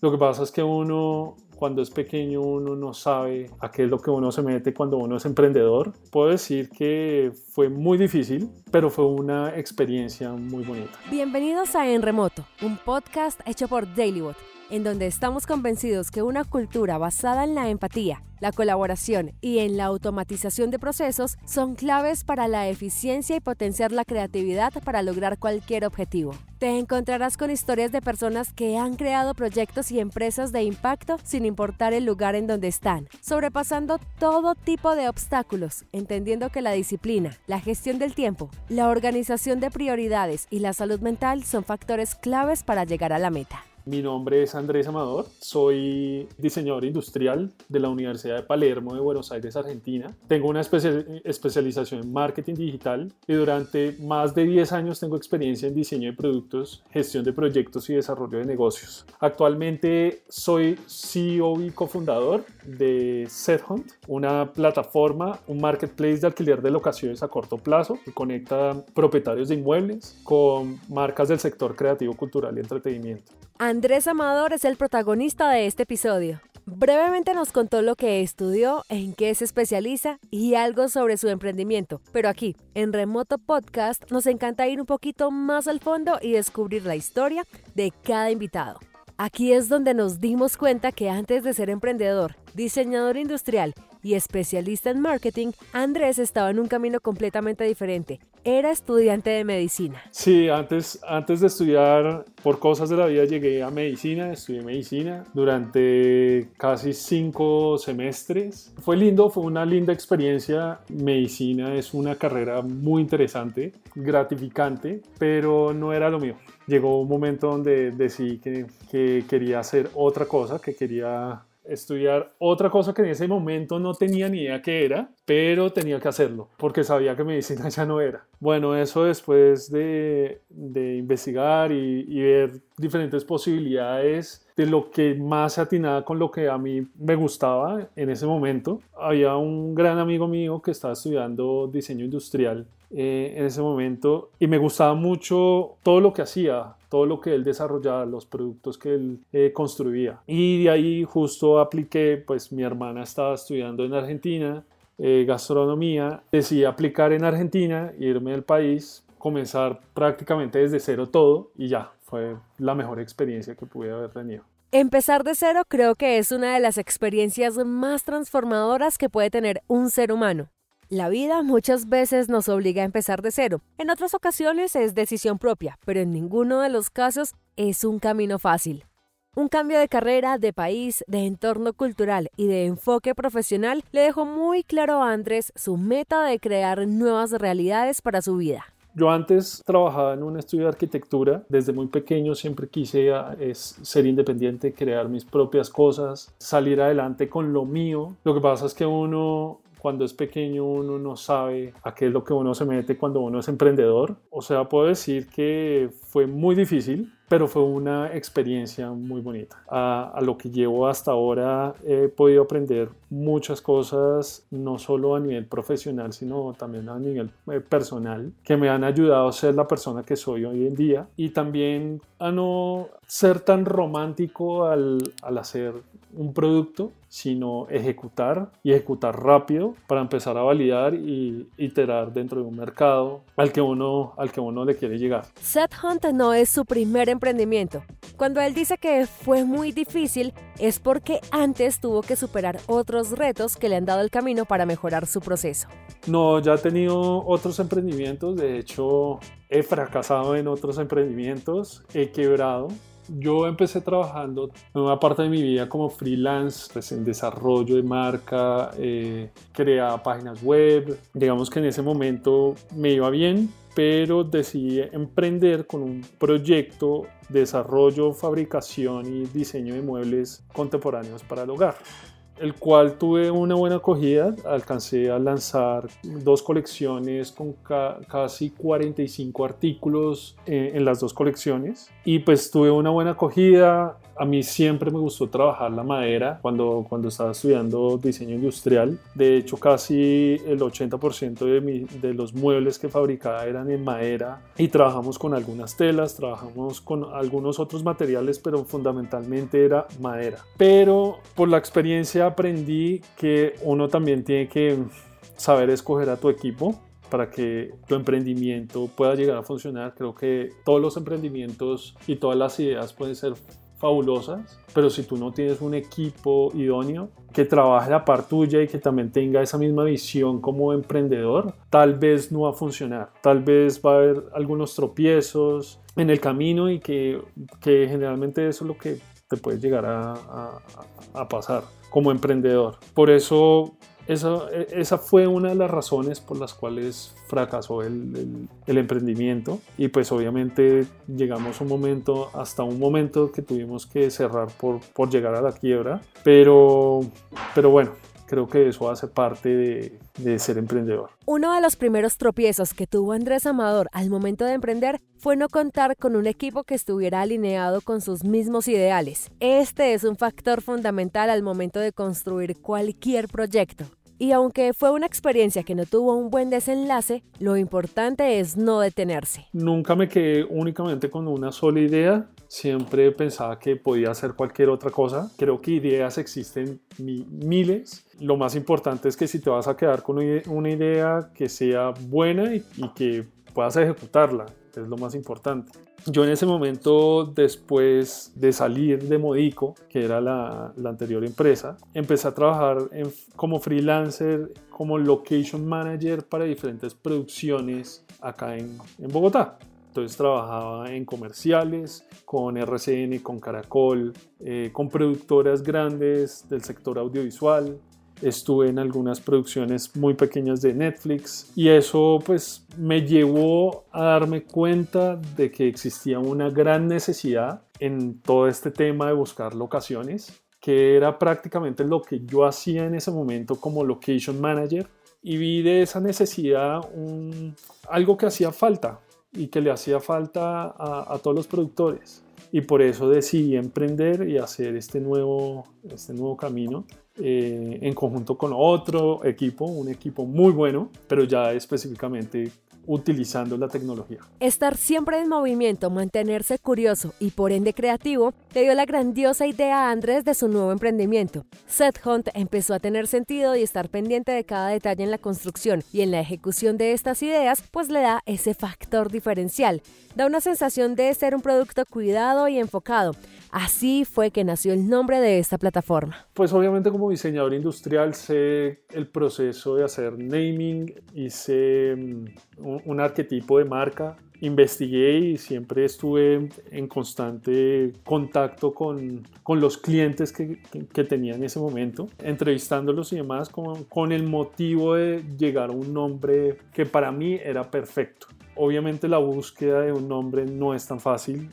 Lo que pasa es que uno cuando es pequeño uno no sabe a qué es lo que uno se mete cuando uno es emprendedor. Puedo decir que fue muy difícil, pero fue una experiencia muy bonita. Bienvenidos a En Remoto, un podcast hecho por Dailybot en donde estamos convencidos que una cultura basada en la empatía, la colaboración y en la automatización de procesos son claves para la eficiencia y potenciar la creatividad para lograr cualquier objetivo. Te encontrarás con historias de personas que han creado proyectos y empresas de impacto sin importar el lugar en donde están, sobrepasando todo tipo de obstáculos, entendiendo que la disciplina, la gestión del tiempo, la organización de prioridades y la salud mental son factores claves para llegar a la meta. Mi nombre es Andrés Amador, soy diseñador industrial de la Universidad de Palermo de Buenos Aires, Argentina. Tengo una especialización en marketing digital y durante más de 10 años tengo experiencia en diseño de productos, gestión de proyectos y desarrollo de negocios. Actualmente soy CEO y cofundador de SetHunt, una plataforma, un marketplace de alquiler de locaciones a corto plazo que conecta propietarios de inmuebles con marcas del sector creativo, cultural y entretenimiento. Andrés Amador es el protagonista de este episodio. Brevemente nos contó lo que estudió, en qué se especializa y algo sobre su emprendimiento. Pero aquí, en Remoto Podcast, nos encanta ir un poquito más al fondo y descubrir la historia de cada invitado. Aquí es donde nos dimos cuenta que antes de ser emprendedor, diseñador industrial y especialista en marketing, Andrés estaba en un camino completamente diferente. Era estudiante de medicina. Sí, antes, antes de estudiar, por cosas de la vida, llegué a medicina, estudié medicina durante casi cinco semestres. Fue lindo, fue una linda experiencia. Medicina es una carrera muy interesante, gratificante, pero no era lo mío llegó un momento donde decidí que, que, quería hacer otra cosa, que quería estudiar otra cosa que en ese momento no tenía ni idea qué era, pero tenía que hacerlo porque sabía que medicina ya no era. Bueno, eso después de, de investigar y, y, ver diferentes posibilidades de lo que más se atinaba con lo que a mí me gustaba en ese momento. Había un gran amigo mío que estaba estudiando diseño industrial eh, en ese momento y me gustaba mucho todo lo que hacía, todo lo que él desarrollaba, los productos que él eh, construía. Y de ahí justo apliqué, pues mi hermana estaba estudiando en Argentina, eh, gastronomía, decidí aplicar en Argentina, irme del país, comenzar prácticamente desde cero todo y ya, fue la mejor experiencia que pude haber tenido. Empezar de cero creo que es una de las experiencias más transformadoras que puede tener un ser humano. La vida muchas veces nos obliga a empezar de cero. En otras ocasiones es decisión propia, pero en ninguno de los casos es un camino fácil. Un cambio de carrera, de país, de entorno cultural y de enfoque profesional le dejó muy claro a Andrés su meta de crear nuevas realidades para su vida. Yo antes trabajaba en un estudio de arquitectura. Desde muy pequeño siempre quise es, ser independiente, crear mis propias cosas, salir adelante con lo mío. Lo que pasa es que uno cuando es pequeño uno no sabe a qué es lo que uno se mete cuando uno es emprendedor. O sea, puedo decir que fue muy difícil, pero fue una experiencia muy bonita. A, lo que llevo hasta ahora he podido aprender muchas cosas, no solo a nivel profesional, sino también a nivel eh, personal, que me han ayudado a ser la persona que soy hoy en día y también a no ser tan romántico al, al hacer un producto, sino ejecutar y ejecutar rápido para empezar a validar y iterar dentro de un mercado al que uno, al que uno le quiere llegar. Seth Hunt no es su primer emprendimiento. Cuando él dice que fue muy difícil, es porque antes tuvo que superar otros retos que le han dado el camino para mejorar su proceso. No, ya he tenido otros emprendimientos, de hecho he fracasado en otros emprendimientos, he quebrado, yo empecé trabajando en una parte de mi vida como freelance, pues en desarrollo de marca, eh, creaba páginas web. Digamos que en ese momento me iba bien, pero decidí emprender con un proyecto de desarrollo, fabricación y diseño de muebles contemporáneos para el hogar el cual tuve una buena acogida. Alcancé a lanzar dos colecciones con casi 45 artículos eh, en las dos colecciones y pues tuve una buena acogida. A mí siempre me gustó trabajar la madera cuando, cuando estaba estudiando diseño industrial. De hecho, casi el 80% de, de los muebles que fabricaba eran en madera y trabajamos con algunas telas, trabajamos con algunos otros materiales, pero fundamentalmente era madera. Pero por la experiencia aprendí que uno también tiene que saber escoger a tu equipo para que tu emprendimiento pueda llegar a funcionar. Creo que todos los emprendimientos y todas las ideas pueden ser fabulosas, pero si tú no tienes un equipo idóneo que trabaje la par y que también tenga esa misma visión como emprendedor, tal vez no va a funcionar. Tal vez va a haber algunos tropiezos en el camino y que, que generalmente eso es lo que te puede llegar a, a, a pasar como emprendedor. Por eso esa, e, esa, fue una de las razones por las cuales fracasó el, emprendimiento y pues obviamente llegamos un momento, hasta un momento que tuvimos que cerrar por, por llegar a la quiebra, pero, pero bueno, creo que eso hace parte de, de, ser emprendedor. Uno de los primeros tropiezos que tuvo Andrés Amador al momento de emprender fue no contar con un equipo que estuviera alineado con sus mismos ideales. Este es un factor fundamental al momento de construir cualquier proyecto. Y aunque fue una experiencia que no tuvo un buen desenlace, lo importante es no detenerse. Nunca me quedé únicamente con una sola idea, siempre pensaba que podía hacer cualquier otra cosa. Creo que ideas existen miles. Lo más importante es que si te vas a quedar con una idea que sea buena y, y que puedas ejecutarla, es lo más importante. Yo en ese momento, después de salir de Modico, que era la, anterior empresa, empecé a trabajar como freelancer, como location manager para diferentes producciones acá en, en Bogotá. Entonces trabajaba en comerciales, con RCN, con Caracol, eh, con productoras grandes del sector audiovisual, estuve en algunas producciones muy pequeñas de Netflix y eso pues me llevó a darme cuenta de que existía una gran necesidad en todo este tema de buscar locaciones que era prácticamente lo que yo hacía en ese momento como location manager y vi de esa necesidad algo que hacía falta y que le hacía falta a, a todos los productores. Y por eso decidí emprender y hacer este nuevo, este nuevo camino eh, en conjunto con otro equipo, un equipo muy bueno, pero ya específicamente utilizando la tecnología. Estar siempre en movimiento, mantenerse curioso y por ende creativo, le dio la grandiosa idea a Andrés de su nuevo emprendimiento. Set Hunt empezó a tener sentido y estar pendiente de cada detalle en la construcción y en la ejecución de estas ideas, pues le da ese factor diferencial. Da una sensación de ser un producto cuidado y enfocado. Así fue que nació el nombre de esta plataforma. Pues obviamente como diseñador industrial sé el proceso de hacer naming, hice mm, un, arquetipo de marca, investigué y siempre estuve en constante contacto con, con los clientes que, que, tenía en ese momento, entrevistándolos y demás con, con el motivo de llegar a un nombre que para mí era perfecto. Obviamente la búsqueda de un nombre no es tan fácil,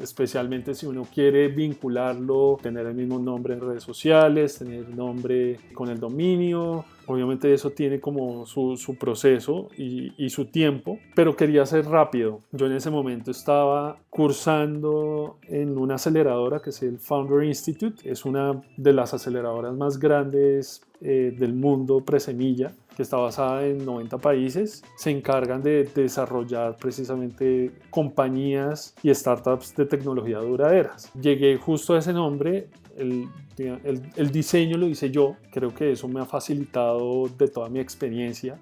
especialmente si uno quiere vincularlo, tener el mismo nombre en redes sociales, tener nombre con el dominio. Obviamente eso tiene como su, proceso y, y, su tiempo, pero quería ser rápido. Yo en ese momento estaba cursando en una aceleradora que es el Founder Institute. Es una de las aceleradoras más grandes eh, del mundo presemilla que está basada en 90 países, se encargan de desarrollar precisamente compañías y startups de tecnología duraderas. Llegué justo a ese nombre, el, el, el diseño lo hice yo, creo que eso me ha facilitado de toda mi experiencia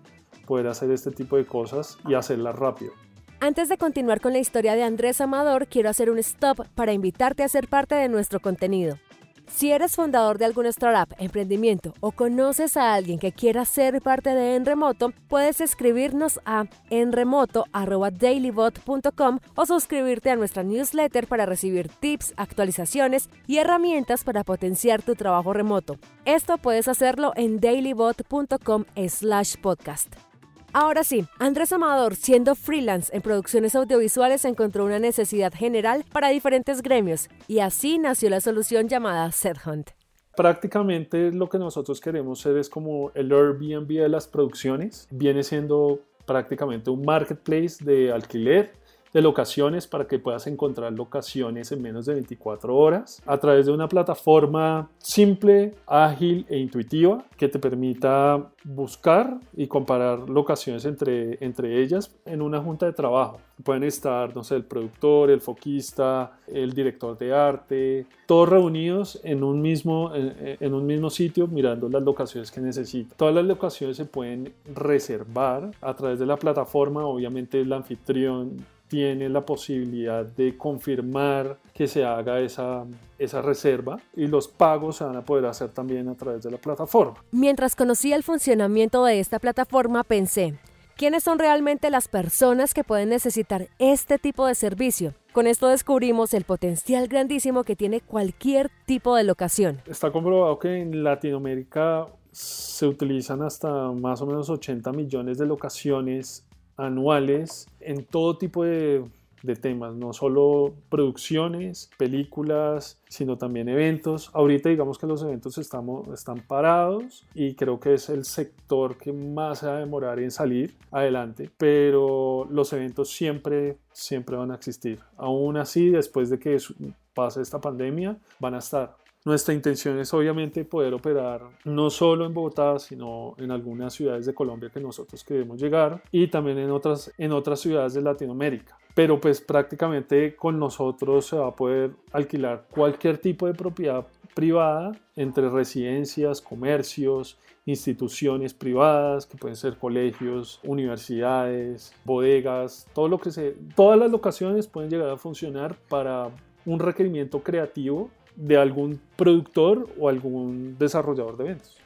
poder hacer este tipo de cosas y hacerlas rápido. Antes de continuar con la historia de Andrés Amador, quiero hacer un stop para invitarte a ser parte de nuestro contenido. Si eres fundador de alguna startup, emprendimiento o conoces a alguien que quiera ser parte de Enremoto, puedes escribirnos a enremoto.dailybot.com o suscribirte a nuestra newsletter para recibir tips, actualizaciones y herramientas para potenciar tu trabajo remoto. Esto puedes hacerlo en dailybot.com/podcast. Ahora sí, Andrés Amador, siendo freelance en producciones audiovisuales, encontró una necesidad general para diferentes gremios y así nació la solución llamada Set Hunt. Prácticamente lo que nosotros queremos ser es como el Airbnb de las producciones. Viene siendo prácticamente un marketplace de alquiler de locaciones para que puedas encontrar locaciones en menos de 24 horas a través de una plataforma simple, ágil e intuitiva que te permita buscar y comparar locaciones entre, entre ellas en una junta de trabajo. Pueden estar, no sé, el productor, el foquista, el director de arte, todos reunidos en un mismo, en, un mismo sitio mirando las locaciones que necesitan. Todas las locaciones se pueden reservar a través de la plataforma. Obviamente el anfitrión tiene la posibilidad de confirmar que se haga esa, esa reserva y los pagos se van a poder hacer también a través de la plataforma. Mientras conocía el funcionamiento de esta plataforma pensé, ¿quiénes son realmente las personas que pueden necesitar este tipo de servicio? Con esto descubrimos el potencial grandísimo que tiene cualquier tipo de locación. Está comprobado que en Latinoamérica se utilizan hasta más o menos 80 millones de locaciones anuales en todo tipo de, temas, no solo producciones, películas, sino también eventos. Ahorita digamos que los eventos estamos, están parados y creo que es el sector que más se va a demorar en salir adelante, pero los eventos siempre, siempre van a existir. Aún así, después de que pase esta pandemia, van a estar. Nuestra intención es obviamente poder operar no solo en Bogotá, sino en algunas ciudades de Colombia que nosotros queremos llegar y también en otras, en otras ciudades de Latinoamérica. Pero pues prácticamente con nosotros se va a poder alquilar cualquier tipo de propiedad privada entre residencias, comercios, instituciones privadas, que pueden ser colegios, universidades, bodegas, todo lo que se, todas las locaciones pueden llegar a funcionar para un requerimiento creativo de algún productor o algún desarrollador de eventos.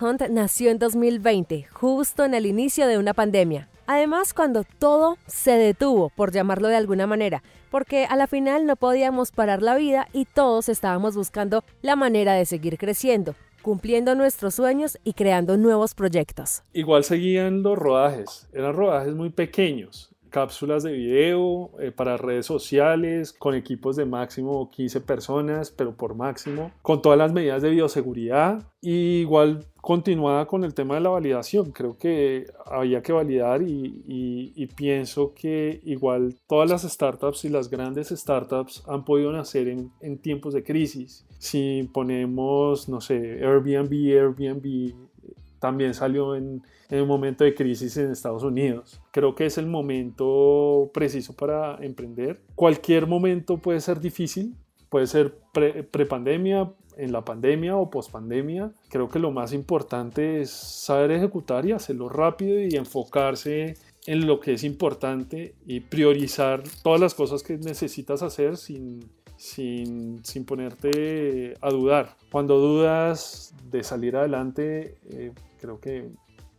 Hunt nació en 2020, justo en el inicio de una pandemia. Además, cuando todo se detuvo, por llamarlo de alguna manera, porque a la final no podíamos parar la vida y todos estábamos buscando la manera de seguir creciendo, cumpliendo nuestros sueños y creando nuevos proyectos. Igual seguían los rodajes, eran rodajes muy pequeños, cápsulas de video eh, para redes sociales con equipos de máximo 15 personas, pero por máximo, con todas las medidas de bioseguridad y igual continuada con el tema de la validación. Creo que había que validar y, y, pienso que igual todas las startups y las grandes startups han podido nacer en, en tiempos de crisis. Si ponemos, no sé, Airbnb, Airbnb también salió en, un momento de crisis en Estados Unidos. Creo que es el momento preciso para emprender. Cualquier momento puede ser difícil, puede ser pre-pandemia, en la pandemia o post-pandemia. Creo que lo más importante es saber ejecutar y hacerlo rápido y enfocarse en lo que es importante y priorizar todas las cosas que necesitas hacer sin, sin, sin ponerte a dudar. Cuando dudas de salir adelante, eh, creo que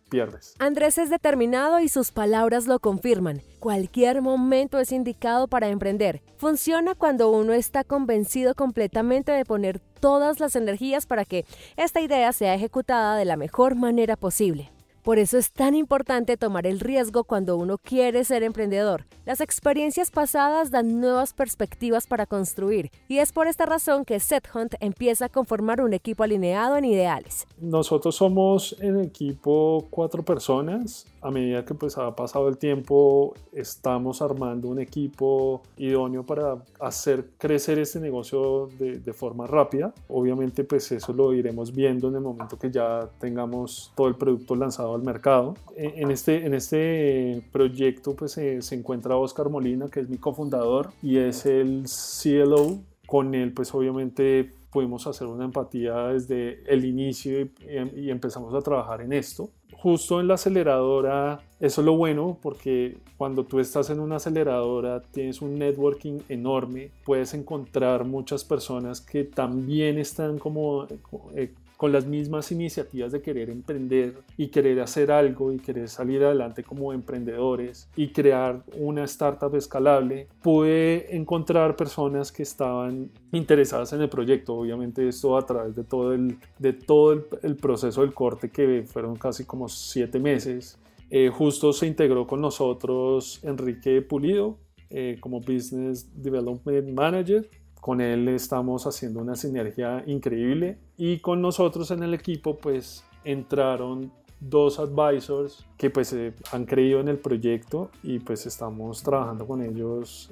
pierdes. Andrés es determinado y sus palabras lo confirman. Cualquier momento es indicado para emprender. Funciona cuando uno está convencido completamente de poner todas las energías para que esta idea sea ejecutada de la mejor manera posible. Por eso es tan importante tomar el riesgo cuando uno quiere ser emprendedor. Las experiencias pasadas dan nuevas perspectivas para construir y es por esta razón que Hunt empieza a conformar un equipo alineado en ideales. Nosotros somos en equipo cuatro personas. A medida que pues ha pasado el tiempo, estamos armando un equipo idóneo para hacer crecer este negocio de, de forma rápida. Obviamente pues eso lo iremos viendo en el momento que ya tengamos todo el producto lanzado al mercado. En este, en este proyecto pues, se, encuentra Oscar Molina, que es mi cofundador y es el CLO. Con él pues obviamente pudimos hacer una empatía desde el inicio y, y, empezamos a trabajar en esto. Justo en la aceleradora, eso es lo bueno porque cuando tú estás en una aceleradora tienes un networking enorme, puedes encontrar muchas personas que también están como eh, con las mismas iniciativas de querer emprender y querer hacer algo y querer salir adelante como emprendedores y crear una startup escalable, pude encontrar personas que estaban interesadas en el proyecto. Obviamente esto a través de todo el, de todo el, proceso del corte que fueron casi como siete meses. Eh, justo se integró con nosotros Enrique Pulido eh, como Business Development Manager con él estamos haciendo una sinergia increíble y con nosotros en el equipo pues entraron dos advisors que pues eh, han creído en el proyecto y pues estamos trabajando con ellos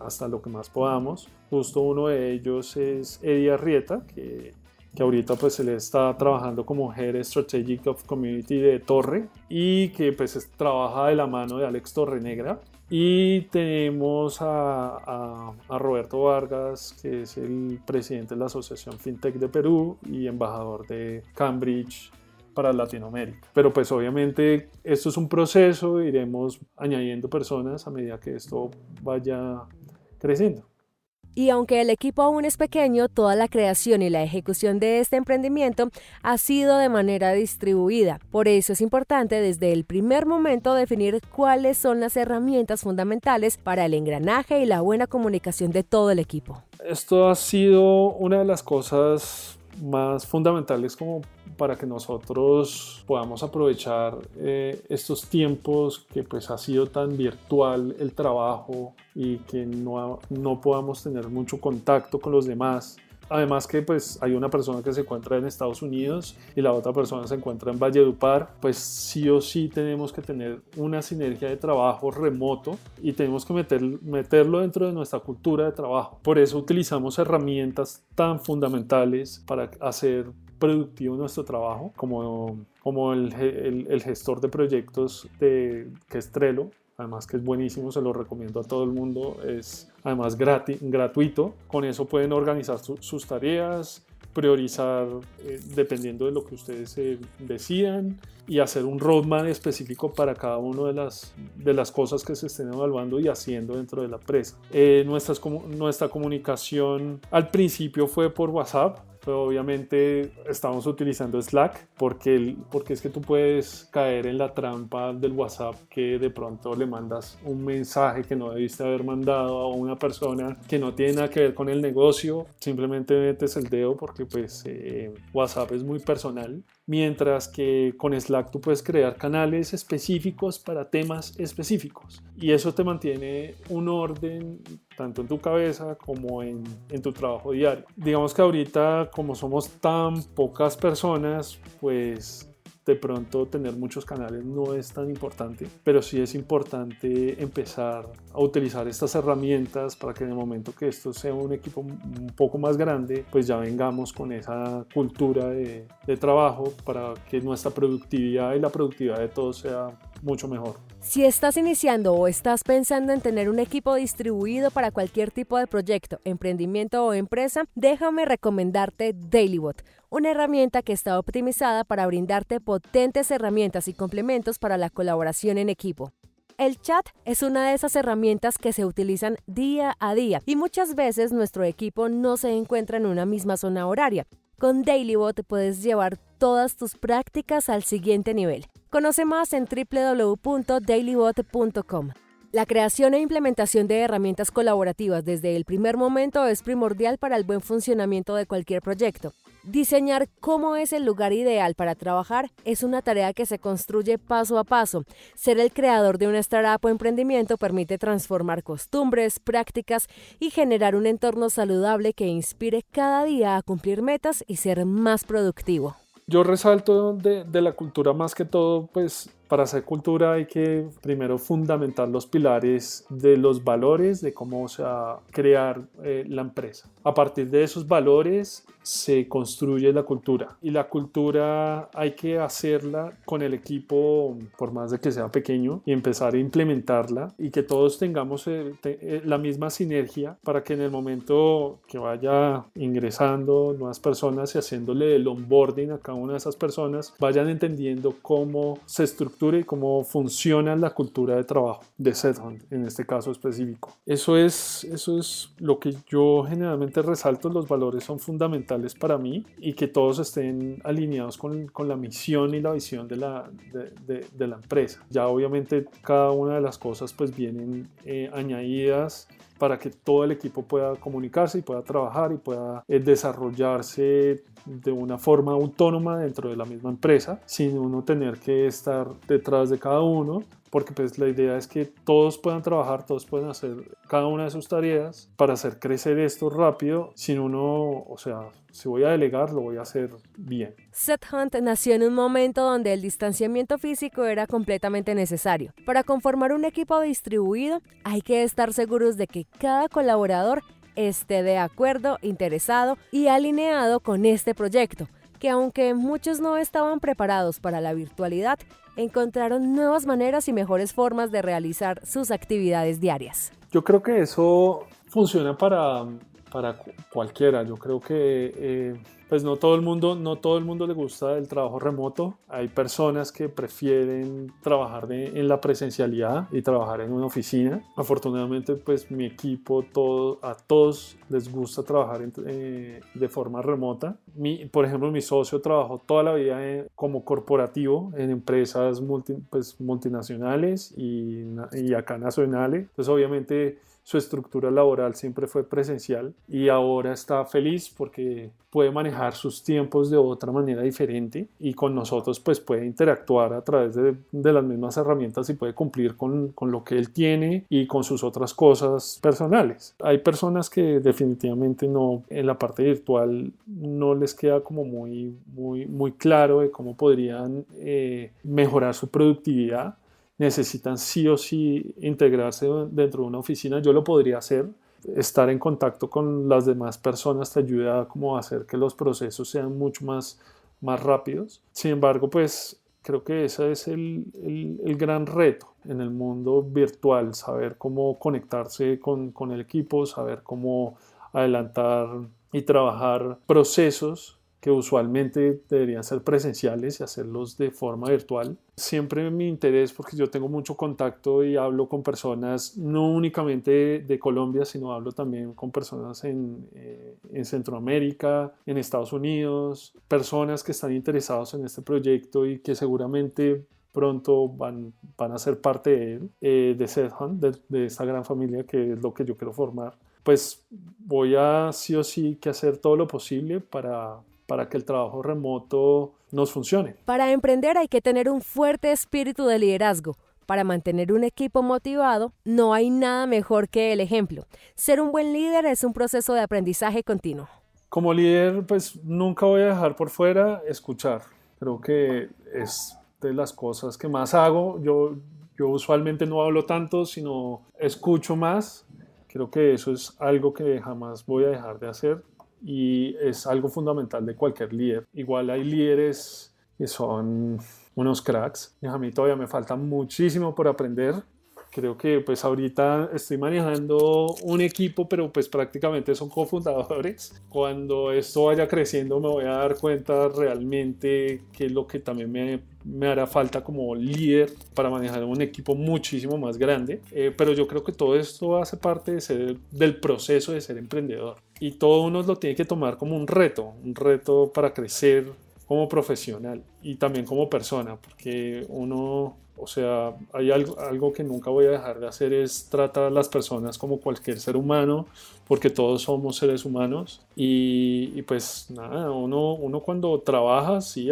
hasta lo que más podamos. Justo uno de ellos es Eddie Arrieta, que, que ahorita pues él está trabajando como Head Strategic of Community de Torre y que pues trabaja de la mano de Alex Torrenegra. Y tenemos a, Roberto Vargas, que es el presidente de la Asociación FinTech de Perú y embajador de Cambridge para Latinoamérica. Pero pues obviamente esto es un proceso, iremos añadiendo personas a medida que esto vaya creciendo. Y aunque el equipo aún es pequeño, toda la creación y la ejecución de este emprendimiento ha sido de manera distribuida. Por eso es importante desde el primer momento definir cuáles son las herramientas fundamentales para el engranaje y la buena comunicación de todo el equipo. Esto ha sido una de las cosas más fundamentales como para que nosotros podamos aprovechar eh, estos tiempos que pues ha sido tan virtual el trabajo y que no, no podamos tener mucho contacto con los demás Además que pues hay una persona que se encuentra en Estados Unidos y la otra persona se encuentra en Valledupar, pues sí o sí tenemos que tener una sinergia de trabajo remoto y tenemos que meter, meterlo dentro de nuestra cultura de trabajo. Por eso utilizamos herramientas tan fundamentales para hacer productivo nuestro trabajo, como, como el, el, gestor de proyectos de, que es Trello, además que es buenísimo, se lo recomiendo a todo el mundo, es además gratis, gratuito, con eso pueden organizar sus tareas, priorizar eh, dependiendo de lo que ustedes eh, decidan y hacer un roadmap específico para cada una de las, de las cosas que se estén evaluando y haciendo dentro de la empresa. Eh, nuestras, nuestra comunicación al principio fue por WhatsApp, pero obviamente estamos utilizando Slack porque, porque es que tú puedes caer en la trampa del WhatsApp que de pronto le mandas un mensaje que no debiste haber mandado a una persona que no tiene nada que ver con el negocio, simplemente metes el dedo porque pues eh, WhatsApp es muy personal, mientras que con Slack tú puedes crear canales específicos para temas específicos y eso te mantiene un orden tanto en tu cabeza como en, en, tu trabajo diario. Digamos que ahorita como somos tan pocas personas, pues de pronto tener muchos canales no es tan importante, pero sí es importante empezar a utilizar estas herramientas para que en el momento que esto sea un equipo un poco más grande, pues ya vengamos con esa cultura de, de trabajo para que nuestra productividad y la productividad de todos sea mucho mejor. Si estás iniciando o estás pensando en tener un equipo distribuido para cualquier tipo de proyecto, emprendimiento o empresa, déjame recomendarte DailyBot, una herramienta que está optimizada para brindarte potentes herramientas y complementos para la colaboración en equipo. El chat es una de esas herramientas que se utilizan día a día y muchas veces nuestro equipo no se encuentra en una misma zona horaria. Con DailyBot puedes llevar todas tus prácticas al siguiente nivel. Conoce más en www.dailybot.com. La creación e implementación de herramientas colaborativas desde el primer momento es primordial para el buen funcionamiento de cualquier proyecto. Diseñar cómo es el lugar ideal para trabajar es una tarea que se construye paso a paso. Ser el creador de una startup o emprendimiento permite transformar costumbres, prácticas y generar un entorno saludable que inspire cada día a cumplir metas y ser más productivo. Yo resalto de, la cultura más que todo, pues para hacer cultura hay que primero fundamentar los pilares de los valores, de cómo se crear eh, la empresa. A partir de esos valores se construye la cultura y la cultura hay que hacerla con el equipo, por más de que sea pequeño, y empezar a implementarla y que todos tengamos eh, eh, la misma sinergia para que en el momento que vaya ingresando nuevas personas y haciéndole el onboarding a cada una de esas personas, vayan entendiendo cómo se estructura y cómo funciona la cultura de trabajo de Sethunt en este caso específico. Eso es, eso es lo que yo generalmente resalto, los valores son fundamentales para mí y que todos estén alineados con, con la misión y la visión de la, de, de, la empresa. Ya obviamente cada una de las cosas pues vienen eh, añadidas para que todo el equipo pueda comunicarse y pueda trabajar y pueda eh, desarrollarse de una forma autónoma dentro de la misma empresa sin uno tener que estar detrás de cada uno porque pues la idea es que todos puedan trabajar, todos puedan hacer cada una de sus tareas para hacer crecer esto rápido, sin uno, o sea, si voy a delegar, lo voy a hacer bien. Seth Hunt nació en un momento donde el distanciamiento físico era completamente necesario. Para conformar un equipo distribuido, hay que estar seguros de que cada colaborador esté de acuerdo, interesado y alineado con este proyecto, que aunque muchos no estaban preparados para la virtualidad, encontraron nuevas maneras y mejores formas de realizar sus actividades diarias. Yo creo que eso funciona para, para cualquiera. Yo creo que eh, pues no todo el mundo, no todo el mundo le gusta el trabajo remoto. Hay personas que prefieren trabajar en la presencialidad y trabajar en una oficina. Afortunadamente, pues mi equipo, todo, a todos les gusta trabajar eh, de forma remota. Mi, por ejemplo, mi socio trabajó toda la vida como corporativo en empresas pues, multinacionales y, y acá nacionales. Entonces, obviamente, su estructura laboral siempre fue presencial y ahora está feliz porque puede manejar sus tiempos de otra manera diferente y con nosotros pues puede interactuar a través de, las mismas herramientas y puede cumplir con, con, lo que él tiene y con sus otras cosas personales. Hay personas que definitivamente no, en la parte virtual no les queda como muy, muy, muy claro de cómo podrían eh, mejorar su productividad necesitan sí o sí integrarse dentro de una oficina, yo lo podría hacer. Estar en contacto con las demás personas te ayuda como a hacer que los procesos sean mucho más, más rápidos. Sin embargo, pues creo que ese es el, el, gran reto en el mundo virtual, saber cómo conectarse con, con el equipo, saber cómo adelantar y trabajar procesos que usualmente deberían ser presenciales y hacerlos de forma virtual. Siempre mi interés, porque yo tengo mucho contacto y hablo con personas no únicamente de, Colombia, sino hablo también con personas en, eh, en, Centroamérica, en Estados Unidos, personas que están interesados en este proyecto y que seguramente pronto van, van a ser parte de él, eh, de Sedhunt, de, de esta gran familia que es lo que yo quiero formar pues voy a sí o sí que hacer todo lo posible para, para que el trabajo remoto nos funcione. Para emprender hay que tener un fuerte espíritu de liderazgo. Para mantener un equipo motivado, no hay nada mejor que el ejemplo. Ser un buen líder es un proceso de aprendizaje continuo. Como líder, pues nunca voy a dejar por fuera escuchar. Creo que es de las cosas que más hago. Yo, yo usualmente no hablo tanto, sino escucho más. Creo que eso es algo que jamás voy a dejar de hacer y es algo fundamental de cualquier líder. Igual hay líderes que son unos cracks a mí todavía me falta muchísimo por aprender. Creo que pues ahorita estoy manejando un equipo, pero pues prácticamente son cofundadores. Cuando esto vaya creciendo me voy a dar cuenta realmente qué es lo que también me, me hará falta como líder para manejar un equipo muchísimo más grande. Eh, pero yo creo que todo esto hace parte del proceso de ser emprendedor y todo uno lo tiene que tomar como un reto, un reto para crecer como profesional y también como persona, porque uno, o sea, hay algo, algo que nunca voy a dejar de hacer es tratar a las personas como cualquier ser humano, porque todos somos seres humanos y, pues nada, uno, uno cuando trabaja, sí,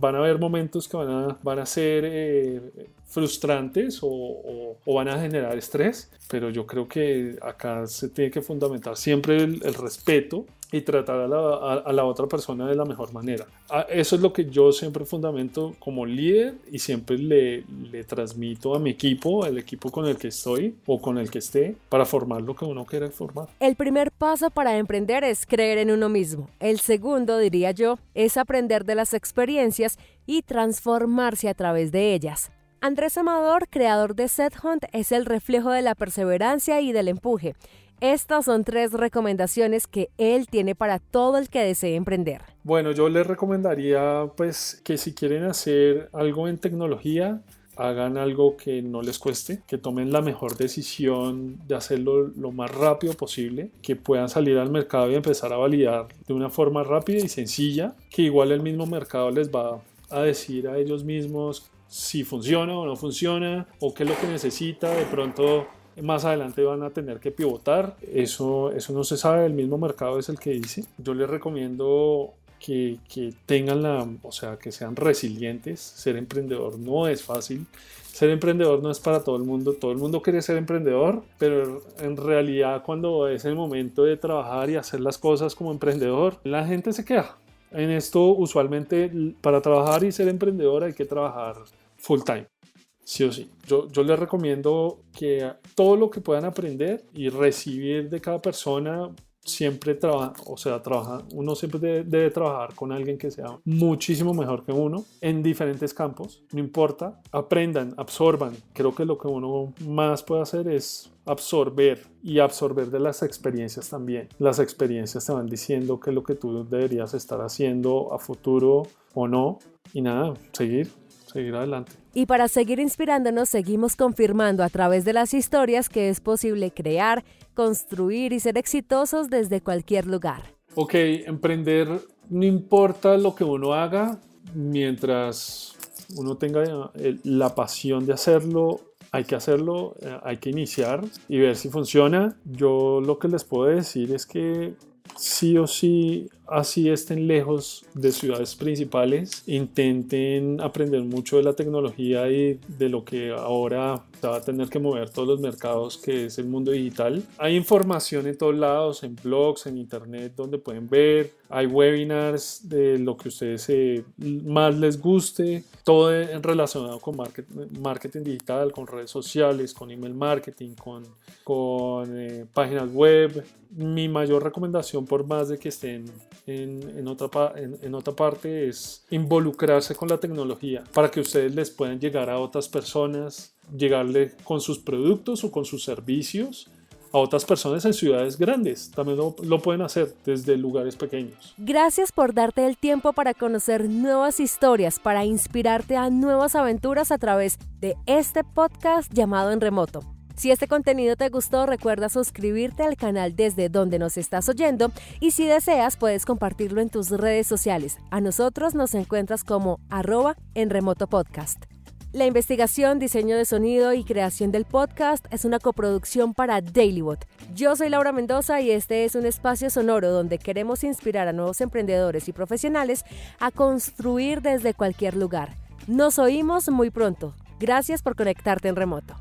van a haber momentos que van a, van a ser eh, frustrantes o, van a generar estrés, pero yo creo que acá se tiene que fundamentar siempre el, respeto y tratar a la, a, la, otra persona de la mejor manera. Ah, eso es lo que yo siempre fundamento como líder y siempre le, le transmito a mi equipo, al equipo con el que estoy o con el que esté, para formar lo que uno quiere formar. El primer paso para emprender es creer en uno mismo. El segundo, diría yo, es aprender de las experiencias y transformarse a través de ellas. Andrés Amador, creador de Set Hunt, es el reflejo de la perseverancia y del empuje. Estas son tres recomendaciones que él tiene para todo el que desee emprender. Bueno, yo les recomendaría pues que si quieren hacer algo en tecnología, hagan algo que no les cueste, que tomen la mejor decisión de hacerlo lo más rápido posible, que puedan salir al mercado y empezar a validar de una forma rápida y sencilla, que igual el mismo mercado les va a decir a ellos mismos si funciona o no funciona, o qué es lo que necesita. De pronto más adelante van a tener que pivotar. Eso, eso no se sabe, el mismo mercado es el que dice. Yo les recomiendo que, que, tengan la, o sea, que sean resilientes. Ser emprendedor no es fácil. Ser emprendedor no es para todo el mundo. Todo el mundo quiere ser emprendedor, pero en realidad cuando es el momento de trabajar y hacer las cosas como emprendedor, la gente se queda. En esto usualmente para trabajar y ser emprendedor hay que trabajar full time. Sí o sí. Yo, yo les recomiendo que todo lo que puedan aprender y recibir de cada persona siempre trabaja, o sea, trabaja, uno siempre debe, trabajar con alguien que sea muchísimo mejor que uno en diferentes campos, no importa, aprendan, absorban. Creo que lo que uno más puede hacer es absorber y absorber de las experiencias también. Las experiencias te van diciendo qué es lo que tú deberías estar haciendo a futuro o no. Y nada, seguir, seguir adelante. Y para seguir inspirándonos, seguimos confirmando a través de las historias que es posible crear, construir y ser exitosos desde cualquier lugar. Ok, emprender no importa lo que uno haga, mientras uno tenga eh, la pasión de hacerlo, hay que hacerlo, eh, hay que iniciar y ver si funciona. Yo lo que les puedo decir es que sí o sí, así estén lejos de ciudades principales, intenten aprender mucho de la tecnología y de lo que ahora va a tener que mover todos los mercados, que es el mundo digital. Hay información en todos lados, en blogs, en internet, donde pueden ver. Hay webinars de lo que ustedes eh, más les guste, todo relacionado con marketing, digital, con redes sociales, con email marketing, con, con eh, páginas web. Mi mayor recomendación, por más de que estén en, otra parte, es involucrarse con la tecnología para que ustedes les puedan llegar a otras personas, llegarle con sus productos o con sus servicios a otras personas en ciudades grandes. También lo, lo, pueden hacer desde lugares pequeños. Gracias por darte el tiempo para conocer nuevas historias, para inspirarte a nuevas aventuras a través de este podcast llamado En Remoto. Si este contenido te gustó, recuerda suscribirte al canal desde donde nos estás oyendo y si deseas puedes compartirlo en tus redes sociales. A nosotros nos encuentras como arroba en remoto podcast. La investigación, diseño de sonido y creación del podcast es una coproducción para Dailybot. Yo soy Laura Mendoza y este es un espacio sonoro donde queremos inspirar a nuevos emprendedores y profesionales a construir desde cualquier lugar. Nos oímos muy pronto. Gracias por conectarte en remoto.